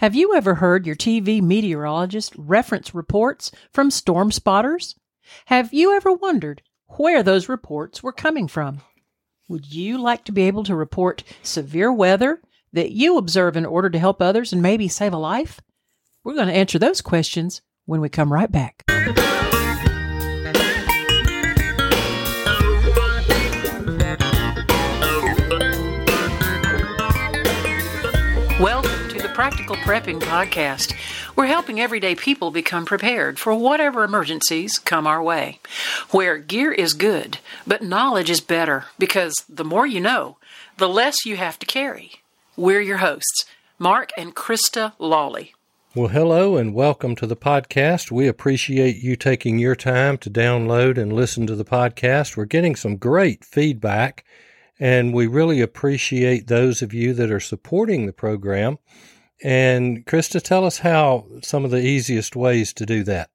Have you ever heard your TV meteorologist reference reports from storm spotters? Have you ever wondered where those reports were coming from? Would you like to be able to report severe weather that you observe in order to help others and maybe save a life? We're going to answer those questions when we come right back. Practical Prepping Podcast. We're helping everyday people become prepared for whatever emergencies come our way. Where gear is good, but knowledge is better because the more you know, the less you have to carry. We're your hosts, Mark and Krista Lawley. Well, hello and welcome to the podcast. We appreciate you taking your time to download and listen to the podcast. We're getting some great feedback and we really appreciate those of you that are supporting the program. And Krista, tell us how some of the easiest ways to do that.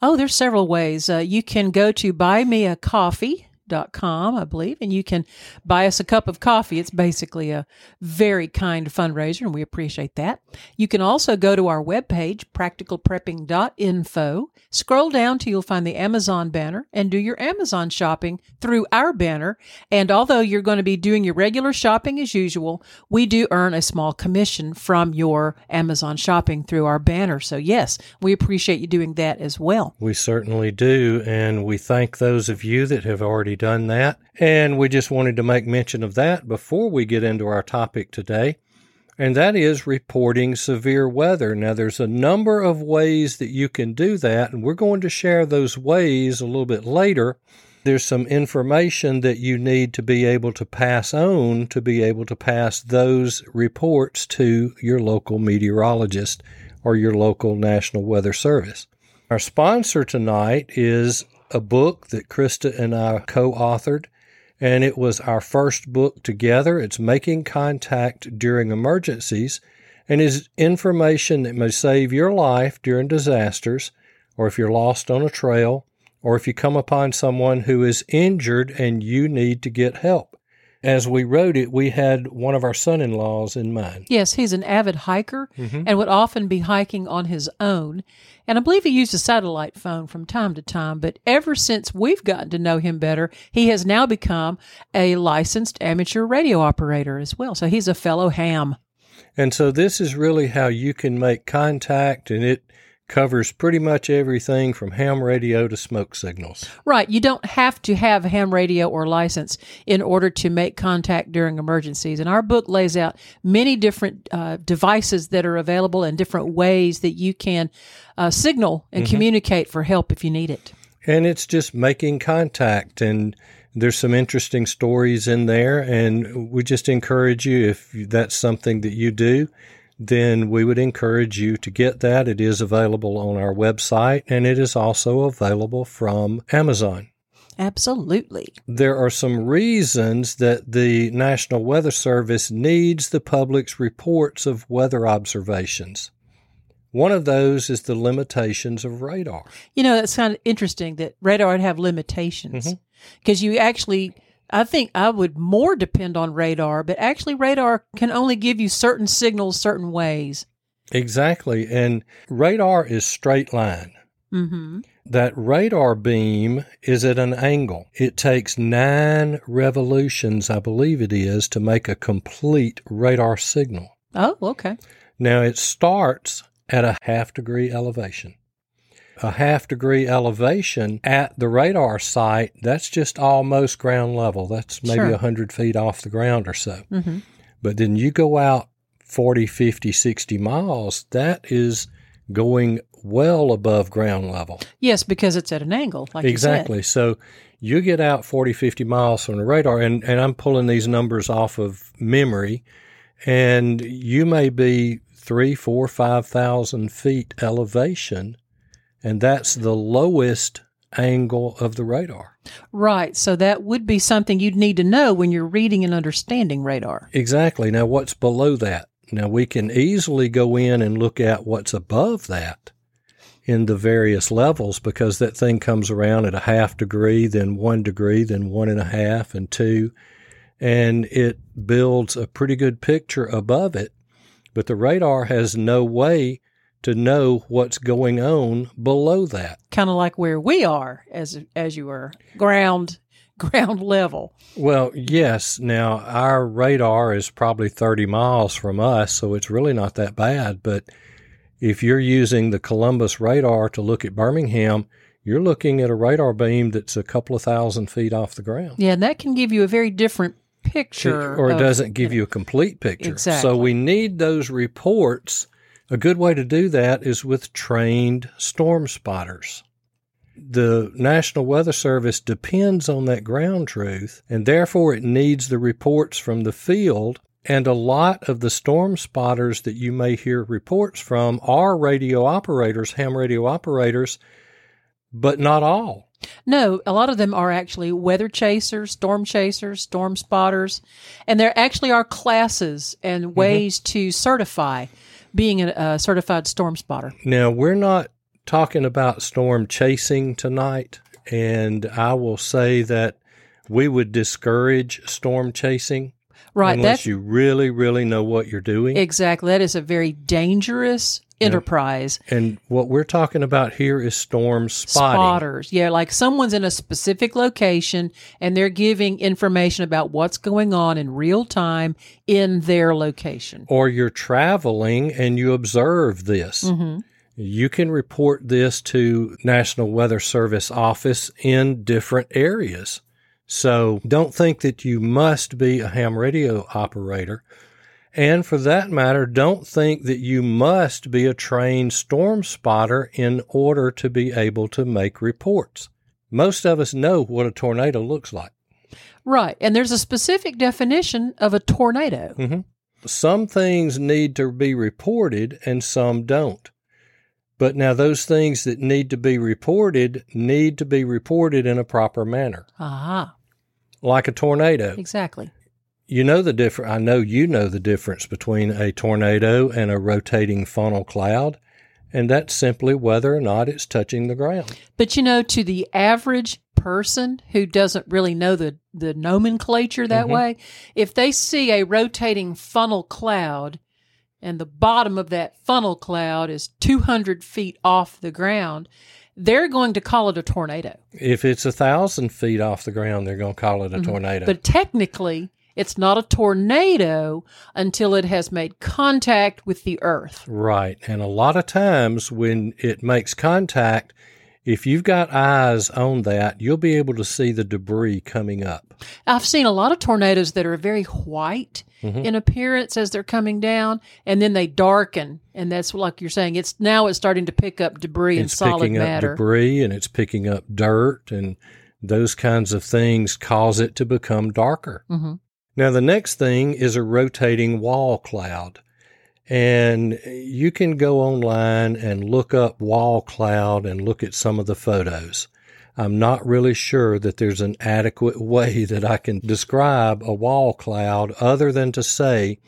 Oh, there's several ways. Uh, you can go to buy me a coffee dot com, I believe, and you can buy us a cup of coffee. It's basically a very kind fundraiser, and we appreciate that. You can also go to our webpage, practicalprepping.info, scroll down till you'll find the Amazon banner, and do your Amazon shopping through our banner. And although you're going to be doing your regular shopping as usual, we do earn a small commission from your Amazon shopping through our banner. So, yes, we appreciate you doing that as well. We certainly do, and we thank those of you that have already done that. And we just wanted to make mention of that before we get into our topic today. And that is reporting severe weather. Now, there's a number of ways that you can do that, and we're going to share those ways a little bit later. There's some information that you need to be able to pass on to be able to pass those reports to your local meteorologist or your local National Weather Service. Our sponsor tonight is a book that Krista and I co authored, and it was our first book together. It's Making Contact During Emergencies and is information that may save your life during disasters, or if you're lost on a trail, or if you come upon someone who is injured and you need to get help as we wrote it, we had one of our son in laws in mind. Yes, he's an avid hiker mm-hmm. and would often be hiking on his own. And I believe he used a satellite phone from time to time, but ever since we've gotten to know him better, he has now become a licensed amateur radio operator as well. So he's a fellow ham. And so this is really how you can make contact, and it covers pretty much everything from ham radio to smoke signals. Right. You don't have to have ham radio or license in order to make contact during emergencies. And our book lays out many different uh, devices that are available and different ways that you can uh, signal and mm-hmm. communicate for help if you need it. And it's just making contact and there's some interesting stories in there and we just encourage you if that's something that you do then we would encourage you to get that. It is available on our website and it is also available from Amazon. Absolutely. There are some reasons that the National Weather Service needs the public's reports of weather observations. One of those is the limitations of radar. You know, it's kind of interesting that radar would have limitations because mm-hmm. you actually I think I would more depend on radar, but actually, radar can only give you certain signals certain ways. Exactly. And radar is straight line. Mm-hmm. That radar beam is at an angle. It takes nine revolutions, I believe it is, to make a complete radar signal. Oh, okay. Now it starts at a half degree elevation a half degree elevation at the radar site, that's just almost ground level. That's maybe a sure. 100 feet off the ground or so. Mm-hmm. But then you go out 40, 50, 60 miles, that is going well above ground level. Yes, because it's at an angle, like exactly. So you get out 40, 50 miles from the radar, and, and I'm pulling these numbers off of memory, and you may be three, four, five thousand feet elevation and that's the lowest angle of the radar. Right. So that would be something you'd need to know when you're reading and understanding radar. Exactly. Now, what's below that? Now, we can easily go in and look at what's above that in the various levels because that thing comes around at a half degree, then one degree, then one and a half, and two. And it builds a pretty good picture above it but the radar has no way to know what's going on below that. Kind of like where we are as as you were ground ground level. Well, yes. Now our radar is probably 30 miles from us, so it's really not that bad, but if you're using the Columbus radar to look at Birmingham, you're looking at a radar beam that's a couple of thousand feet off the ground. Yeah, and that can give you a very different picture. Or it of- doesn't give you a complete picture. Exactly. So we need those reports. A good way to do that is with trained storm spotters. The National Weather Service depends on that ground truth, and therefore it needs the reports from the field. And a lot of the storm spotters that you may hear reports from are radio operators, ham radio operators, but not all. No, a lot of them are actually weather chasers, storm chasers, storm spotters, and there actually are classes and Mm-hmm. ways to certify being a, a certified storm spotter. Now, we're not talking about storm chasing tonight, and I will say that we would discourage storm chasing Right, unless you really, really know what you're doing. exactly that is a very dangerous enterprise. and what we're talking about here is storm spotting. Spotters, yeah, like someone's in a specific location and they're giving information about what's going on in real time in their location. Or you're traveling and you observe this. hmm You can report this to National Weather Service office in different areas. So don't think that you must be a ham radio operator. And for that matter, don't think that you must be a trained storm spotter in order to be able to make reports. Most of us know what a tornado looks like. Right, and there's a specific definition of a tornado. Mm-hmm. Some things need to be reported and some don't. But now those things that need to be reported need to be reported in a proper manner. Aha, Like a tornado. exactly. You know the difference. I know you know the difference between a tornado and a rotating funnel cloud, and that's simply whether or not it's touching the ground. But you know, to the average person who doesn't really know the, the nomenclature that Mhm. way, if they see a rotating funnel cloud and the bottom of that funnel cloud is 200 feet off the ground, they're going to call it a tornado. If it's a thousand feet off the ground, they're going to call it a tornado. Mm-hmm. But technically, it's not a tornado until it has made contact with the earth. Right. And a lot of times when it makes contact, if you've got eyes on that, you'll be able to see the debris coming up. I've seen a lot of tornadoes that are very white Mhm. in appearance as they're coming down, and then they darken, and that's like you're saying. It's now it's starting to pick up debris and solid picking matter. up debris and it's picking up dirt and those kinds of things cause it to become darker. hmm Now, the next thing is a rotating wall cloud. And you can go online and look up wall cloud and look at some of the photos. I'm not really sure that there's an adequate way that I can describe a wall cloud other than to say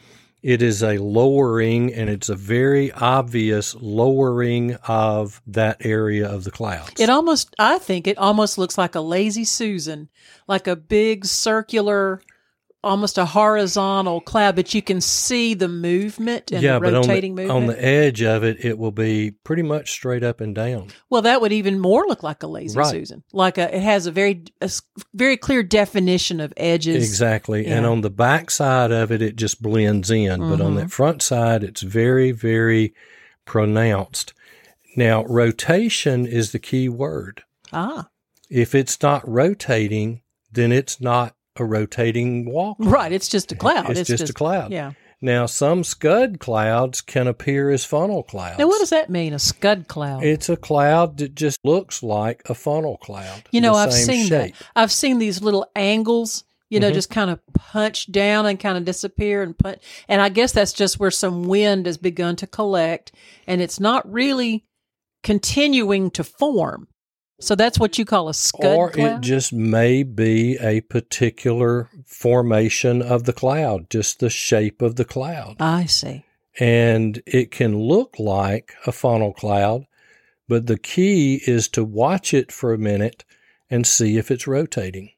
it is a lowering and it's a very obvious lowering of that area of the clouds. It almost, I think, it almost looks like a lazy Susan, like a big circular, almost a horizontal cloud, but you can see the movement and the but on rotating the, movement. on the edge of it, it will be pretty much straight up and down. Well, that would even more look like a lazy Right. Susan. Like a, it has a very, a very clear definition of edges. Exactly. And on the back side of it, it just blends in. But on that front side, it's very, very pronounced. Now, rotation is the key word. Ah, If it's not rotating, then it's not a rotating wall. cloud. right. It's just a cloud. It's, just, a cloud. Yeah. Now, some scud clouds can appear as funnel clouds. Now, what does that mean? A scud cloud? It's a cloud that just looks like a funnel cloud. you know, I've seen shape. that. I've seen these little angles. You know, Mhm. just kind of punch down and kind of disappear and put. And I guess that's just where some wind has begun to collect, and it's not really continuing to form. So that's what you call a scud or cloud. it just may be a particular formation of the cloud, just the shape of the cloud. I see. And it can look like a funnel cloud, but the key is to watch it for a minute and see if it's rotating.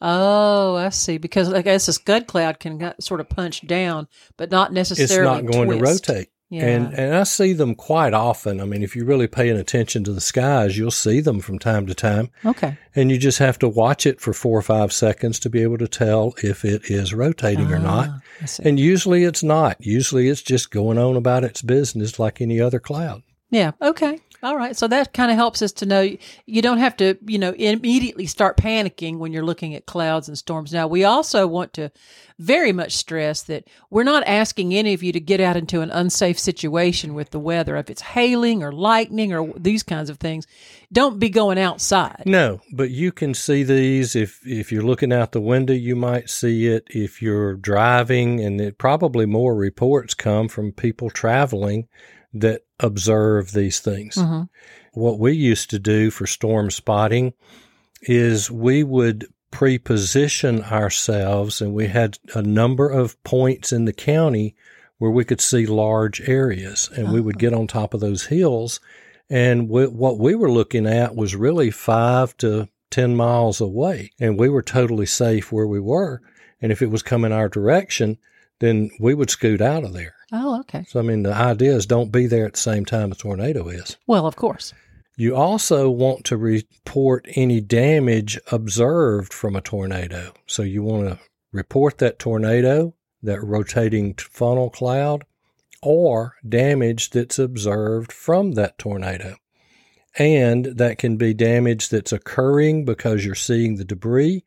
Oh, I see. Because I guess a scud cloud can sort of punch down, but not necessarily. It's not going to rotate. Yeah. And and I see them quite often. I mean, if you're really paying attention to the skies, you'll see them from time to time, okay. and you just have to watch it for four or five seconds to be able to tell if it is rotating or not. Ah. And usually it's not. Usually it's just going on about its business like any other cloud. Yeah. Okay. All right. So that kind of helps us to know you don't have to, you know, immediately start panicking when you're looking at clouds and storms. Now, we also want to very much stress that we're not asking any of you to get out into an unsafe situation with the weather. If it's hailing or lightning or these kinds of things, don't be going outside. No, but you can see these if if you're looking out the window, you might see it. If you're driving, and it probably more reports come from people traveling that observe these things. Mhm. What we used to do for storm spotting is we would pre-position ourselves, and we had a number of points in the county where we could see large areas, and we would get on top of those hills. And we, what we were looking at was really five to 10 miles away, and we were totally safe where we were. And if it was coming our direction, then we would scoot out of there. Oh, okay. So, I mean, the idea is don't be there at the same time a tornado is. Well, of course. You also want to report any damage observed from a tornado. So, you want to report that tornado, that rotating funnel cloud, or damage that's observed from that tornado. And that can be damage that's occurring because you're seeing the debris,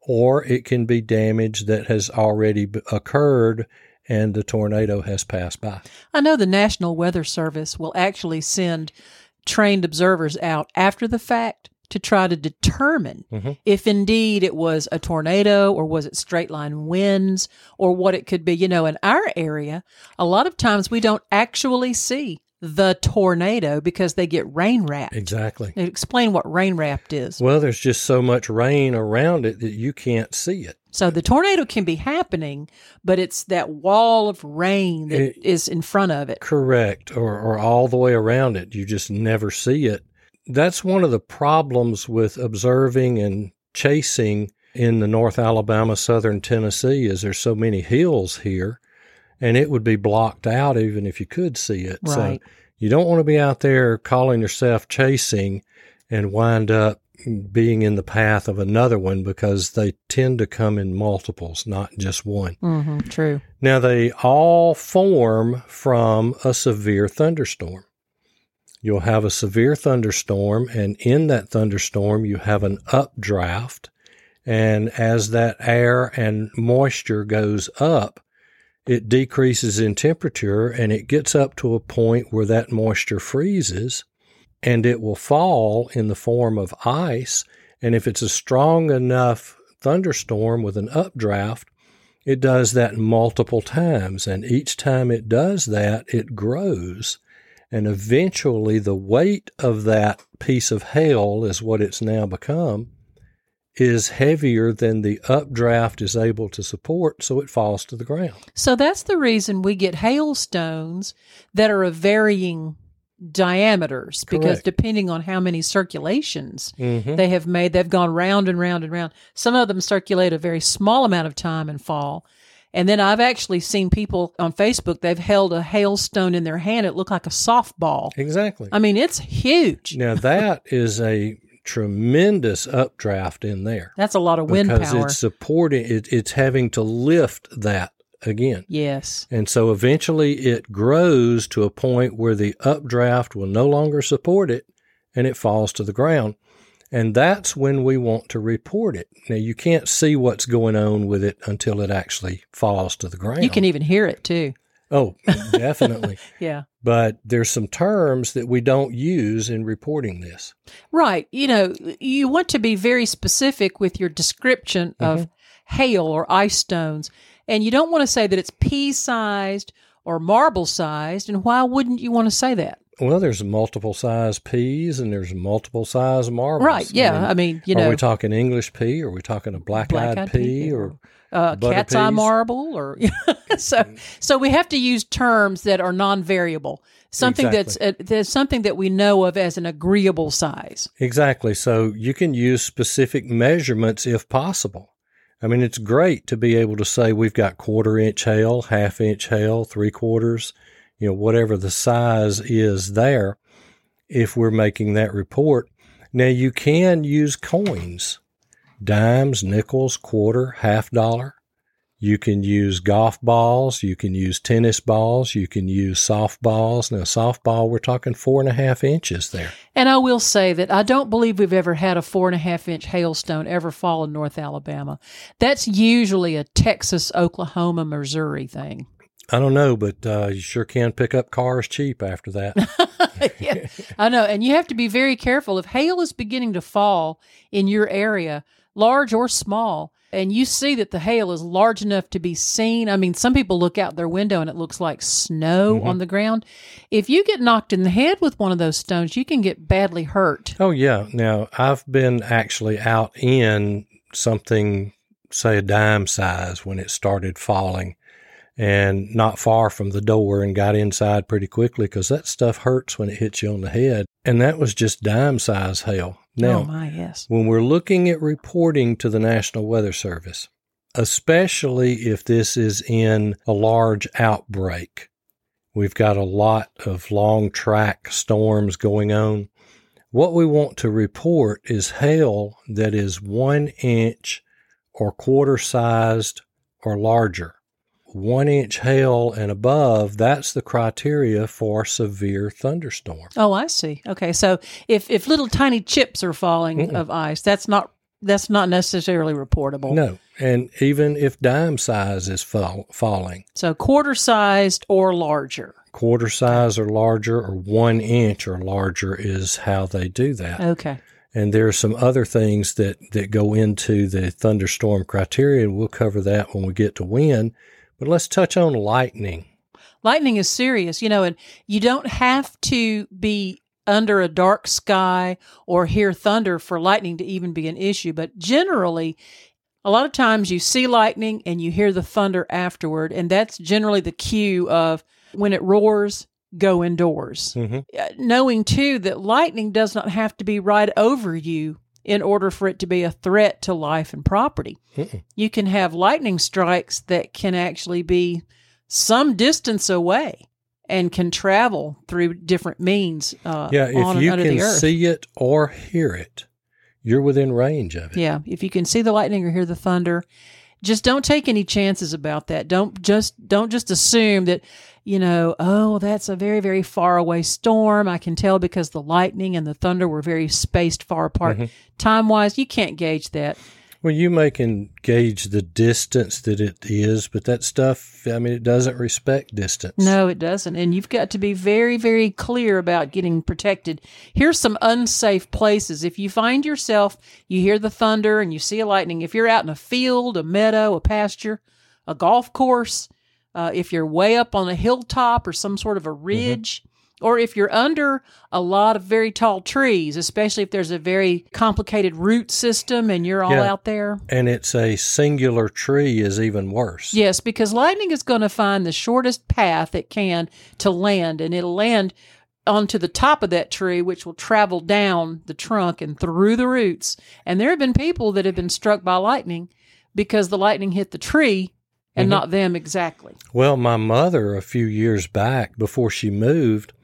or it can be damage that has already occurred and the tornado has passed by. I know the National Weather Service will actually send trained observers out after the fact to try to determine Mhm. if indeed it was a tornado or was it straight line winds or what it could be. You know, in our area, a lot of times we don't actually see the tornado because they get rain wrapped. Exactly. Explain what rain wrapped is. Well, there's just so much rain around it that you can't see it. So the tornado can be happening, but it's that wall of rain that is It- in front of it. Correct. Or, or all the way around it. You just never see it. That's one of the problems with observing and chasing in the North Alabama, Southern Tennessee is there's so many hills here and it would be blocked out even if you could see it. Right. So you don't want to be out there calling yourself chasing and wind up being in the path of another one because they tend to come in multiples, not just one. hmm true. Now, they all form from a severe thunderstorm. You'll have a severe thunderstorm, and in that thunderstorm, you have an updraft. And as that air and moisture goes up, it decreases in temperature and it gets up to a point where that moisture freezes and it will fall in the form of ice. And if it's a strong enough thunderstorm with an updraft, it does that multiple times. And each time it does that, it grows. And eventually, the weight of that piece of hail is what it's now become is heavier than the updraft is able to support, so it falls to the ground. So that's the reason we get hailstones that are of varying diameters because Correct. depending on how many circulations Mm-hmm. they have made, they've gone round and round and round. Some of them circulate a very small amount of time and fall. And then I've actually seen people on Facebook, they've held a hailstone in their hand. It looked like a softball. Exactly. I mean, it's huge. Now, that is a tremendous updraft in there That's a lot of wind because power. it's supporting it, it's having to lift that again. yes. And so eventually it grows to a point where the updraft will no longer support it and it falls to the ground. And that's when we want to report it. Now, you can't see what's going on with it until it actually falls to the ground. You can even hear it too. Oh, definitely. Yeah. but there's some terms that we don't use in reporting this. Right. You know, you want to be very specific with your description of mm-hmm. hail or ice stones. And you don't want to say that it's pea sized or marble sized. And why wouldn't you want to say that? Well, there's multiple size peas and there's multiple size marbles. Right. Yeah. I mean, I mean, you know, are we talking English pea? Or are we talking a black-eyed, black-eyed pea? Or uh, cat's eye marble or so so we have to use terms that are non-variable something Exactly. that's uh, there's something that we know of as an agreeable size. Exactly. So you can use specific measurements if possible. I mean, it's great to be able to say we've got quarter inch hail, half inch hail, three quarters, you know, whatever the size is there if we're making that report. Now you can use coins, dimes, nickels, quarter, half dollar. You can use golf balls. You can use tennis balls. You can use softballs. Now, softball, we're talking four and a half inches there. And I will say that I don't believe we've ever had a four and a half inch hailstone ever fall in North Alabama. That's usually a Texas, Oklahoma, Missouri thing. I don't know, but uh, you sure can pick up cars cheap after that. yeah, I know. And you have to be very careful. If hail is beginning to fall in your area, large or small, and you see that the hail is large enough to be seen, I mean, some people look out their window and it looks like snow mm-hmm. on the ground. If you get knocked in the head with one of those stones, you can get badly hurt. oh, yeah. Now, I've been actually out in something, say, a dime size when it started falling and not far from the door and got inside pretty quickly because that stuff hurts when it hits you on the head. And that was just dime size hail. Now, oh, my, yes. when we're looking at reporting to the National Weather Service, especially if this is in a large outbreak, we've got a lot of long track storms going on. What we want to report is hail that is one inch or quarter sized or larger. One inch hail and above, that's the criteria for severe thunderstorm. Oh, I see. Okay, so if if little tiny chips are falling of ice, that's not that's not necessarily reportable. No. And even if dime size is fall, falling, So quarter sized or larger. quarter size or larger or one inch or larger is how they do that. Okay. And there are some other things that, that go into the thunderstorm criteria, and we'll cover that when we get to wind. But let's touch on lightning. Lightning is serious, you know, and you don't have to be under a dark sky or hear thunder for lightning to even be an issue. But generally, a lot of times you see lightning and you hear the thunder afterward, and that's generally the cue of when it roars, go indoors. Mhm. Uh, Knowing too that lightning does not have to be right over you in order for it to be a threat to life and property. Mm-mm. You can have lightning strikes that can actually be some distance away and can travel through different means uh, Yeah, on if and you can see it or hear it, you're within range of it. Yeah, if you can see the lightning or hear the thunder, just don't take any chances about that. Don't just don't just assume that, you know, oh, that's a very very far away storm. I can tell because the lightning and the thunder were very spaced far apart. Mm-hmm. Time-wise, you can't gauge that. Well, you may can gauge the distance that it is, but that stuff, I mean, it doesn't respect distance. No, it doesn't. And you've got to be very, very clear about getting protected. Here's some unsafe places. If you find yourself, you hear the thunder and you see a lightning, if you're out in a field, a meadow, a pasture, a golf course, uh, if you're way up on a hilltop or some sort of a ridge, or if you're under a lot of very tall trees, especially if there's a very complicated root system and you're all Yeah. out there. And it's a singular tree is even worse. Yes, because lightning is going to find the shortest path it can to land, and it'll land onto the top of that tree, which will travel down the trunk and through the roots. And there have been people that have been struck by lightning because the lightning hit the tree and mm-hmm. not them exactly. Well, my mother, a few years back, before she moved,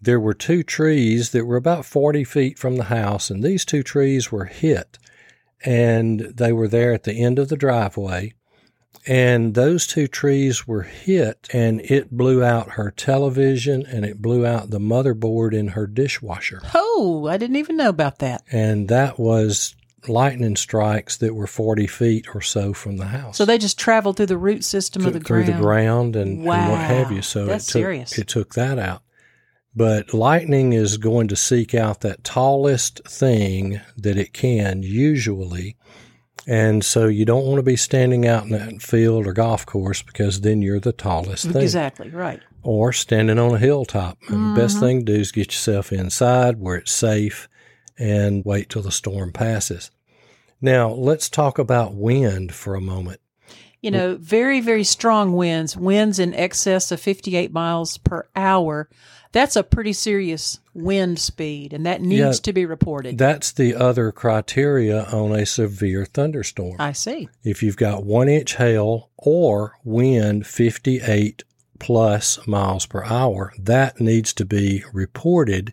there were two trees that were about 40 feet from the house, and these two trees were hit. And they were there at the end of the driveway. And those two trees were hit, and it blew out her television and it blew out the motherboard in her dishwasher. Oh, I didn't even know about that. And that was lightning strikes that were 40 feet or so from the house. So they just traveled through the root system of the through ground. the ground and, and what have you. So That's it took, serious. It took that out. But lightning is going to seek out that tallest thing that it can usually. And so you don't want to be standing out in that field or golf course because then you're the tallest thing. Exactly, right. Or standing on a hilltop. And the best Mm-hmm. thing to do is get yourself inside where it's safe and wait till the storm passes. Now, let's talk about wind for a moment. You know, very, very strong winds, winds in excess of 58 miles per hour. That's a pretty serious wind speed, and that needs Yeah. to be reported. That's the other criteria on a severe thunderstorm. I see. if you've got one inch hail or wind 58 plus miles per hour, that needs to be reported.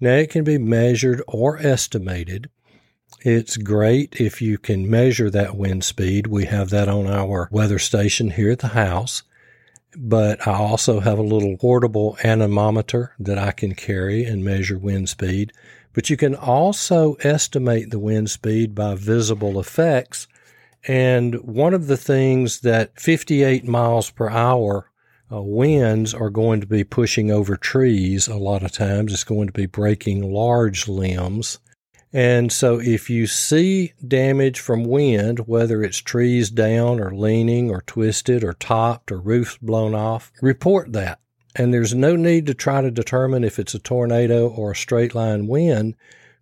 Now, it can be measured or estimated. It's great if you can measure that wind speed. We have that on our weather station here at the house. But I also have a little portable anemometer that I can carry and measure wind speed. But you can also estimate the wind speed by visible effects. And one of the things that 58 miles per hour uh, winds are going to be pushing over trees a lot of times. It's going to be breaking large limbs. And so if you see damage from wind, whether it's trees down or leaning or twisted or topped or roofs blown off, report that. And there's no need to try to determine if it's a tornado or a straight line wind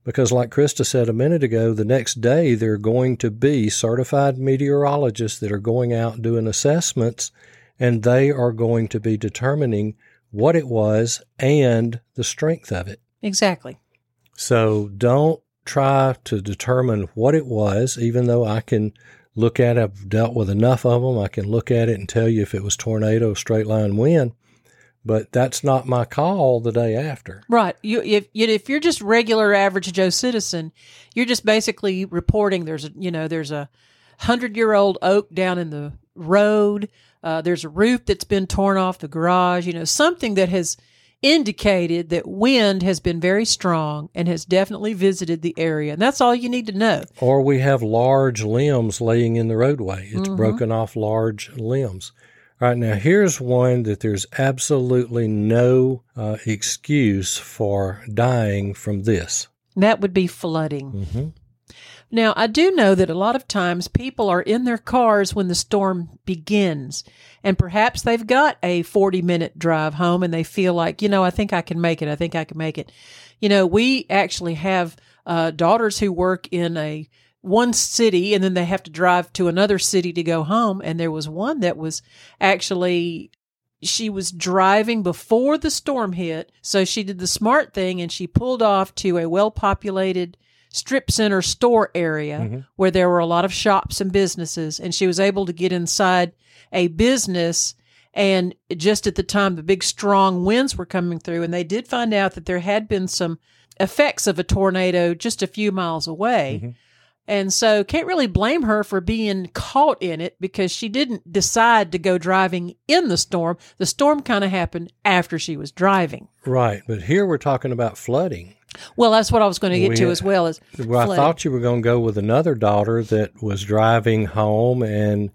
because, like Krista said a minute ago, the next day there are going to be certified meteorologists that are going out doing assessments and they are going to be determining what it was and the strength of it. Exactly. So don't try to determine what it was, even though I can look at it. I've dealt with enough of them. I can look at it and tell you if it was tornado, straight line wind. But that's not my call the day after. Right. You if you, if you're just regular average Joe citizen, you're just basically reporting there's a you know there's a hundred year old oak down in the road. Uh, there's a roof that's been torn off the garage. You know something that has indicated that wind has been very strong and has definitely visited the area, and that's all you need to know. Or we have large limbs laying in the roadway. It's broken off large limbs. All right, now here's one that there's absolutely no uh, excuse for dying from this. That would be flooding. Now, I do know that a lot of times people are in their cars when the storm begins, and perhaps they've got a 40 minute drive home and they feel like, you know, I think I can make it. I think I can make it. You know, we actually have uh, daughters who work in a one city and then they have to drive to another city to go home. And there was one that was actually she was driving before the storm hit. So she did the smart thing and she pulled off to a well populated strip center store area mm-hmm. where there were a lot of shops and businesses. And she was able to get inside a business. And just at the time, the big strong winds were coming through. And they did find out that there had been some effects of a tornado just a few miles away. Mm-hmm. And so can't really blame her for being caught in it because she didn't decide to go driving in the storm. The storm kind of happened after she was driving. Right, but here we're talking about flooding. Well, that's what I was going to get to as well as Well, I thought you were going to go with another daughter that was driving home and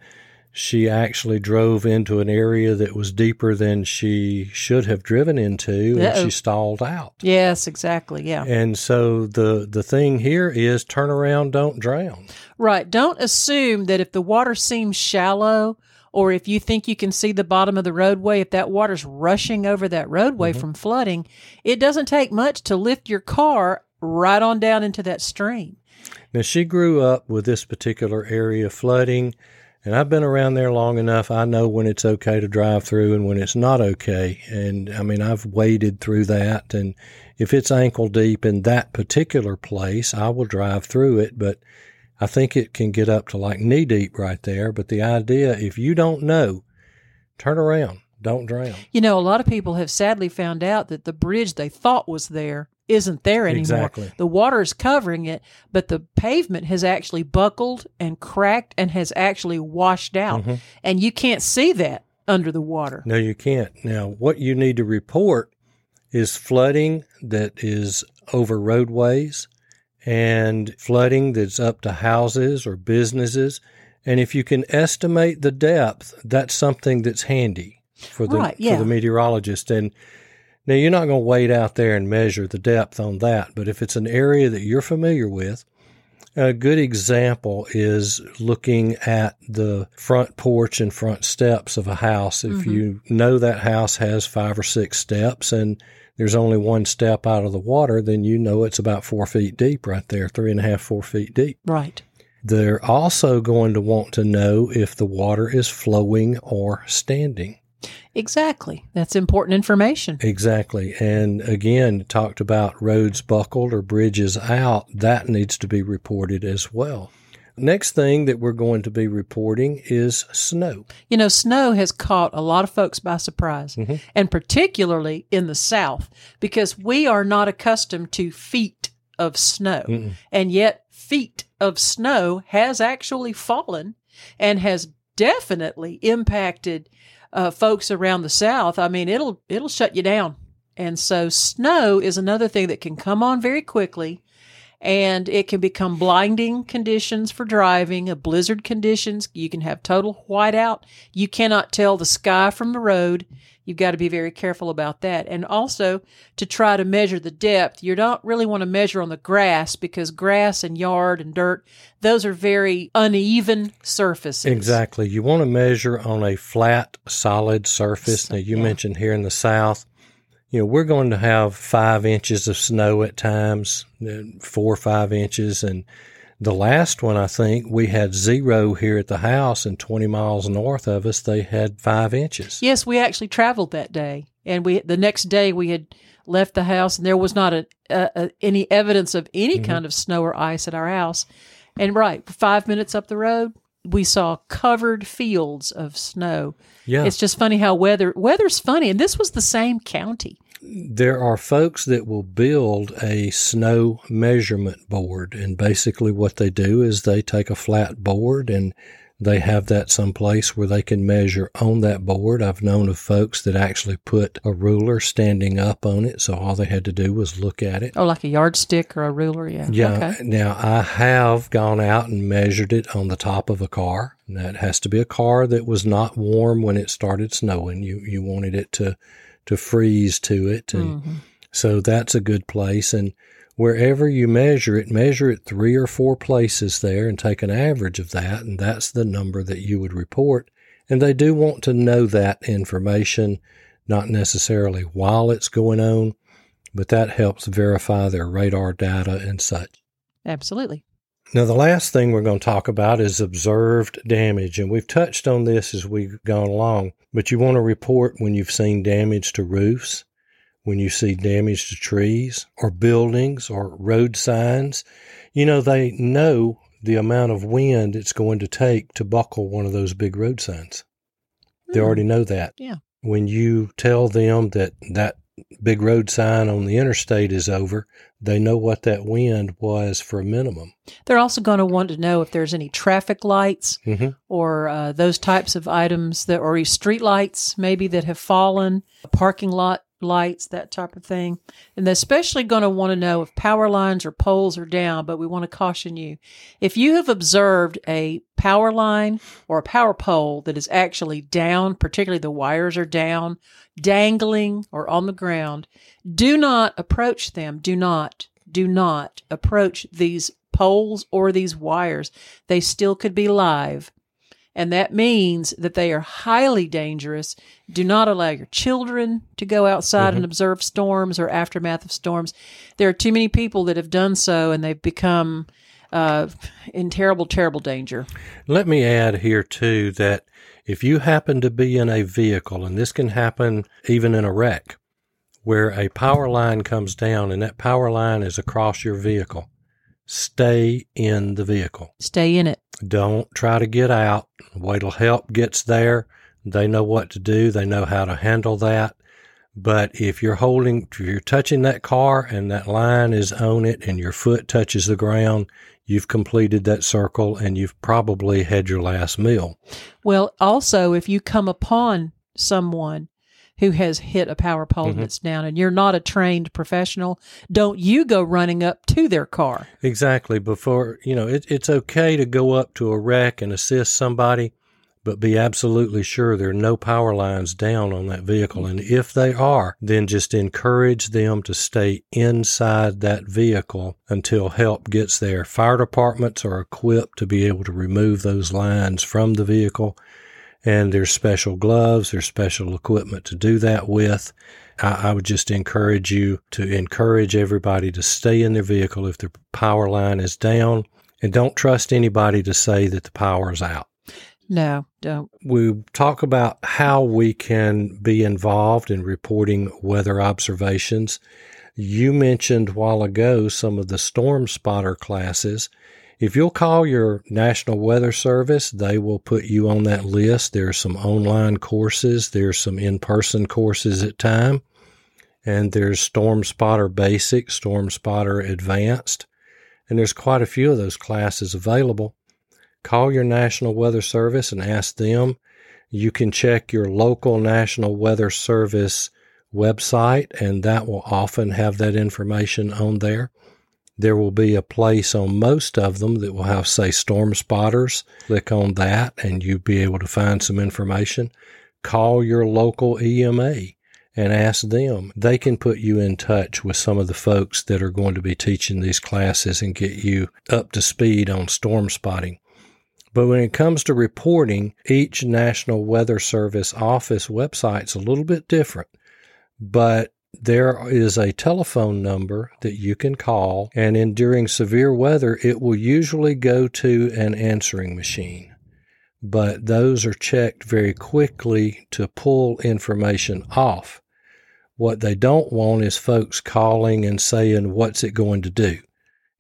she actually drove into an area that was deeper than she should have driven into and Uh-oh. she stalled out. Yes, exactly. Yeah. And so the the thing here is turn around, don't drown. Right. Don't assume that if the water seems shallow or if you think you can see the bottom of the roadway, if that water's rushing over that roadway Mm-hmm. from flooding, it doesn't take much to lift your car right on down into that stream. Now she grew up with this particular area flooding and I've been around there long enough. I know when it's okay to drive through and when it's not okay. And I mean, I've waded through that. And if it's ankle deep in that particular place, I will drive through it. But I think it can get up to like knee deep right there. But the idea, if you don't know, turn around, don't drown. You know, a lot of people have sadly found out that the bridge they thought was there isn't there anymore. Exactly. The water is covering it, but the pavement has actually buckled and cracked and has actually washed out. Mm-hmm. And you can't see that under the water. No, you can't. Now, what you need to report is flooding that is over roadways and flooding that's up to houses or businesses. And if you can estimate the depth, that's something that's handy for the Right, yeah. for the meteorologist. And now you're not going to wait out there and measure the depth on that, but if it's an area that you're familiar with, a good example is looking at the front porch and front steps of a house. If mm-hmm. you know that house has five or six steps and there's only one step out of the water, then you know it's about four feet deep right there, three and a half, four feet deep. Right. They're also going to want to know if the water is flowing or standing. Exactly. That's important information. Exactly. And again, talked about roads buckled or bridges out. That needs to be reported as well. Next thing that we're going to be reporting is snow. You know, snow has caught a lot of folks by surprise, Mhm. and particularly in the South, because we are not accustomed to feet of snow. Mm-mm. And yet, feet of snow has actually fallen and has definitely impacted uh, folks around the South. I mean, it'll it'll shut you down. And so, snow is another thing that can come on very quickly, and it can become blinding conditions for driving. A blizzard conditions, you can have total whiteout. You cannot tell the sky from the road. You've got to be very careful about that. And also to try to measure the depth, you don't really want to measure on the grass because grass and yard and dirt, those are very uneven surfaces. Exactly. You want to measure on a flat, solid surface. Now, you yeah. mentioned here in the South, you know, we're going to have five inches of snow at times, four or five inches. And the last one, I think, we had zero here at the house, and 20 miles north of us, they had five inches. Yes, we actually traveled that day, and we the next day we had left the house, and there was not a, a, a any evidence of any Mhm. kind of snow or ice at our house. And right, five minutes up the road, we saw covered fields of snow. Yeah. It's just funny how weather weather's funny, and this was the same county. There are folks that will build a snow measurement board and basically what they do is they take a flat board and they have that someplace where they can measure on that board. I've known of folks that actually put a ruler standing up on it, so all they had to do was look at it. Oh, like a yardstick or a ruler, yeah. Yeah. Okay. Now I have gone out and measured it on the top of a car. And that has to be a car that was not warm when it started snowing. You you wanted it to to freeze to it and Mhm. so that's a good place. And wherever you measure it, measure it three or four places there and take an average of that. And that's the number that you would report. And they do want to know that information, not necessarily while it's going on, but that helps verify their radar data and such. Absolutely. Now, the last thing we're going to talk about is observed damage. And we've touched on this as we've gone along, but you want to report when you've seen damage to roofs, when you see damage to trees or buildings or road signs. You know, they know the amount of wind it's going to take to buckle one of those big road signs. They Hmm. already know that. Yeah. When you tell them that that big road sign on the interstate is over, they know what that wind was for a minimum. They're also going to want to know if there's any traffic lights hmm or uh, those types of items that, or street lights maybe that have fallen, parking lot lights, that type of thing. And they're especially going to want to know if power lines or poles are down. But we want to caution you if you have observed a power line or a power pole that is actually down, particularly the wires are down, dangling, or on the ground, do not approach them. Do not, do not approach these poles or these wires. They still could be live. And that means that they are highly dangerous. Do not allow your children to go outside and observe storms or aftermath of storms. There are too many people that have done so and they've become uh, in terrible, terrible danger. Let me add here too that if you happen to be in a vehicle, and this can happen even in a wreck, where a power line comes down and that power line is across your vehicle, stay in the vehicle. Stay in it. Don't try to get out. Wait till help gets there. They know what to do. They know how to handle that. But if you're holding, if you're touching that car and that line is on it and your foot touches the ground, you've completed that circle and you've probably had your last meal. Well, also, if you come upon someone who has hit a power pole Mhm. that's down and you're not a trained professional, don't you go running up to their car. Exactly. Before, you know, it, it's okay to go up to a wreck and assist somebody, but be absolutely sure there are no power lines down on that vehicle. And if they are, then just encourage them to stay inside that vehicle until help gets there. Fire departments are equipped to be able to remove those lines from the vehicle. And there's special gloves, there's special equipment to do that with. I, I would just encourage you to encourage everybody to stay in their vehicle if their power line is down And don't trust anybody to say that the power is out. No, don't. We talk about how we can be involved in reporting weather observations. You mentioned while ago some of the storm spotter classes. If you'll call your National Weather Service, they will put you on that list. There are some online courses, there's some in person courses at time, and there's Storm Spotter Basic, Storm Spotter Advanced, and there's quite a few of those classes available. Call your National Weather Service and ask them. You can check your local National Weather Service website, and that will often have that information on there. There will be a place on most of them that will have, say, storm spotters. Click on that, and you'll be able to find some information. Call your local EMA and ask them. They can put you in touch with some of the folks that are going to be teaching these classes and get you up to speed on storm spotting. But when it comes to reporting, each National Weather Service office website is a little bit different. But there is a telephone number that you can call, and in during severe weather, it will usually go to an answering machine. But those are checked very quickly to pull information off. What they don't want is folks calling and saying, What's it going to do?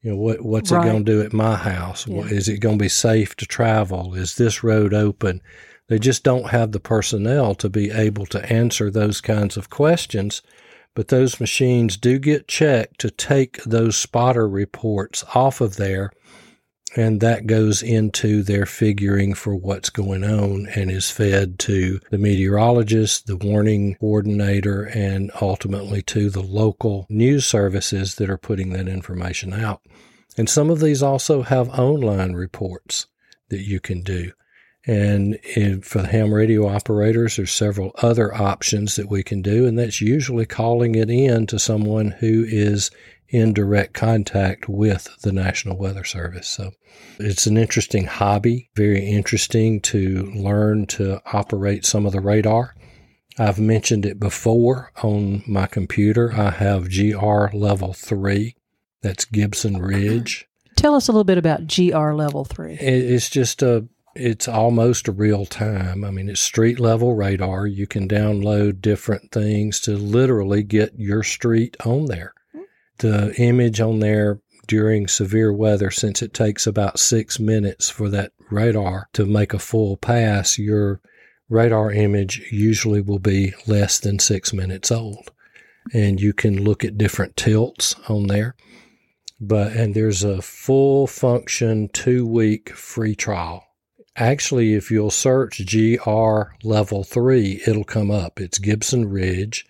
You know, what, what's right. it going to do at my house? Yeah. Is it going to be safe to travel? Is this road open? They just don't have the personnel to be able to answer those kinds of questions. But those machines do get checked to take those spotter reports off of there. And that goes into their figuring for what's going on and is fed to the meteorologist, the warning coordinator, and ultimately to the local news services that are putting that information out. And some of these also have online reports that you can do. And for the ham radio operators, there's several other options that we can do, and that's usually calling it in to someone who is in direct contact with the National Weather Service. So it's an interesting hobby, very interesting to learn to operate some of the radar. I've mentioned it before on my computer. I have GR level three that's Gibson Ridge. Tell us a little bit about GR Level 3. It's just a it's almost a real time. I mean, it's street level radar. You can download different things to literally get your street on there. Hmm. The image on there during severe weather, since it takes about six minutes for that radar to make a full pass, your radar image usually will be less than six minutes old. And you can look at different tilts on there but and there's a full function two week free trial. Actually, if you'll search GR level three, it'll come up. It's Gibson Ridge,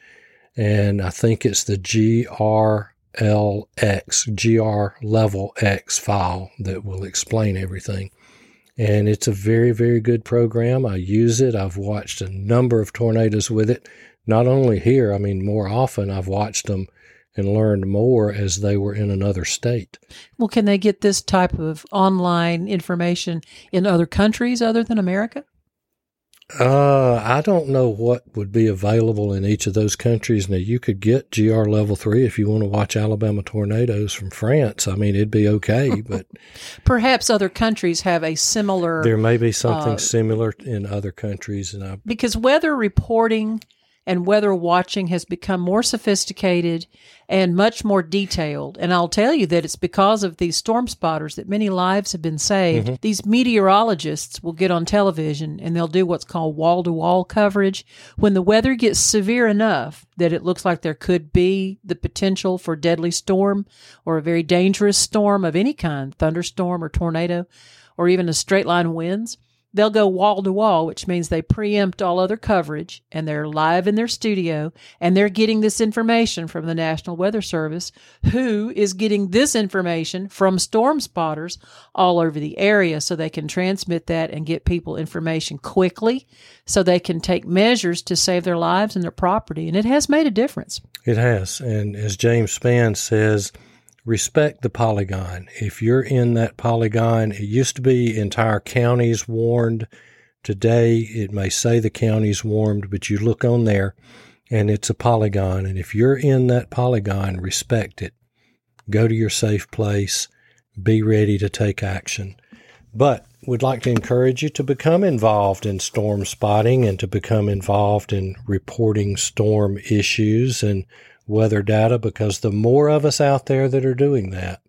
and I think it's the GRLX, GR level X file that will explain everything. And it's a very, very good program. I use it. I've watched a number of tornadoes with it. Not only here, I mean, more often I've watched them and learned more as they were in another state. Well, can they get this type of online information in other countries other than America? Uh, I don't know what would be available in each of those countries. Now, you could get GR level three if you want to watch Alabama tornadoes from France. I mean, it'd be okay, but perhaps other countries have a similar. There may be something uh, similar in other countries, and I, because weather reporting and weather watching has become more sophisticated and much more detailed. And I'll tell you that it's because of these storm spotters that many lives have been saved. Mm-hmm. These meteorologists will get on television and they'll do what's called wall to wall coverage. When the weather gets severe enough that it looks like there could be the potential for deadly storm or a very dangerous storm of any kind, thunderstorm or tornado, or even a straight line winds, they'll go wall to wall, which means they preempt all other coverage and they're live in their studio and they're getting this information from the National Weather Service, who is getting this information from storm spotters all over the area so they can transmit that and get people information quickly so they can take measures to save their lives and their property. And it has made a difference. It has. And as James Spann says, respect the polygon. If you're in that polygon, it used to be entire counties warned. Today, it may say the county's warned, but you look on there and it's a polygon. And if you're in that polygon, respect it. Go to your safe place. be ready to take action. But we'd like to encourage you to become involved in storm spotting and to become involved in reporting storm issues and weather data because the more of us out there that are doing that,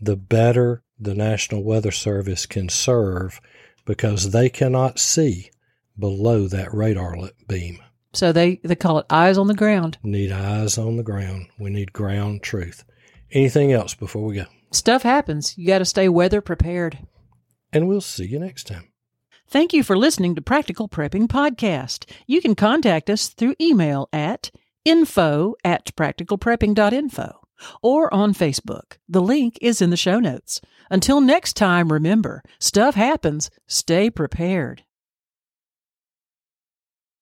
the better the National Weather Service can serve because they cannot see below that radar beam. So they, they call it eyes on the ground. Need eyes on the ground. We need ground truth. Anything else before we go? Stuff happens. You got to stay weather prepared. And we'll see you next time. Thank you for listening to Practical Prepping Podcast. You can contact us through email at info at practicalprepping.info or on Facebook. The link is in the show notes. Until next time, remember, stuff happens. Stay prepared.